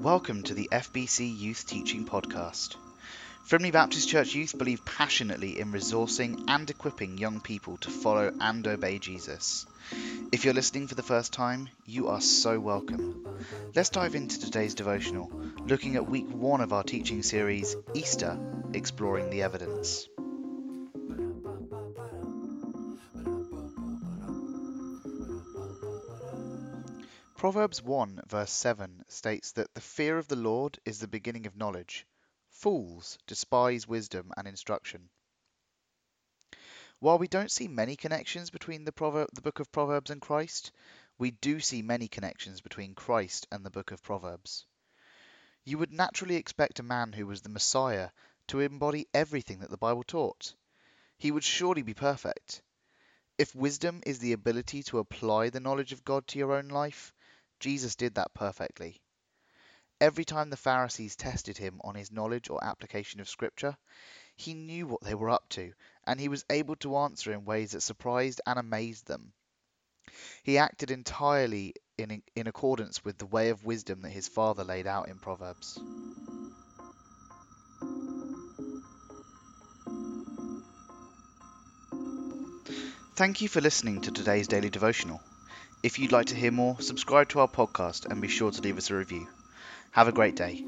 Welcome to the FBC Youth Teaching Podcast. Frimley Baptist Church Youth believe passionately in resourcing and equipping young people to follow and obey Jesus. If you're listening for the first time, you are so welcome. Let's dive into today's devotional, looking at week one of our teaching series, Easter Exploring the Evidence. Proverbs 1 verse 7 states that the fear of the Lord is the beginning of knowledge. Fools despise wisdom and instruction. While we don't see many connections between the, the book of Proverbs and Christ, we do see many connections between Christ and the book of Proverbs. You would naturally expect a man who was the Messiah to embody everything that the Bible taught. He would surely be perfect. If wisdom is the ability to apply the knowledge of God to your own life, Jesus did that perfectly. Every time the Pharisees tested him on his knowledge or application of Scripture, he knew what they were up to, and he was able to answer in ways that surprised and amazed them. He acted entirely in, in accordance with the way of wisdom that his father laid out in Proverbs. Thank you for listening to today's daily devotional. If you'd like to hear more, subscribe to our podcast and be sure to leave us a review. Have a great day.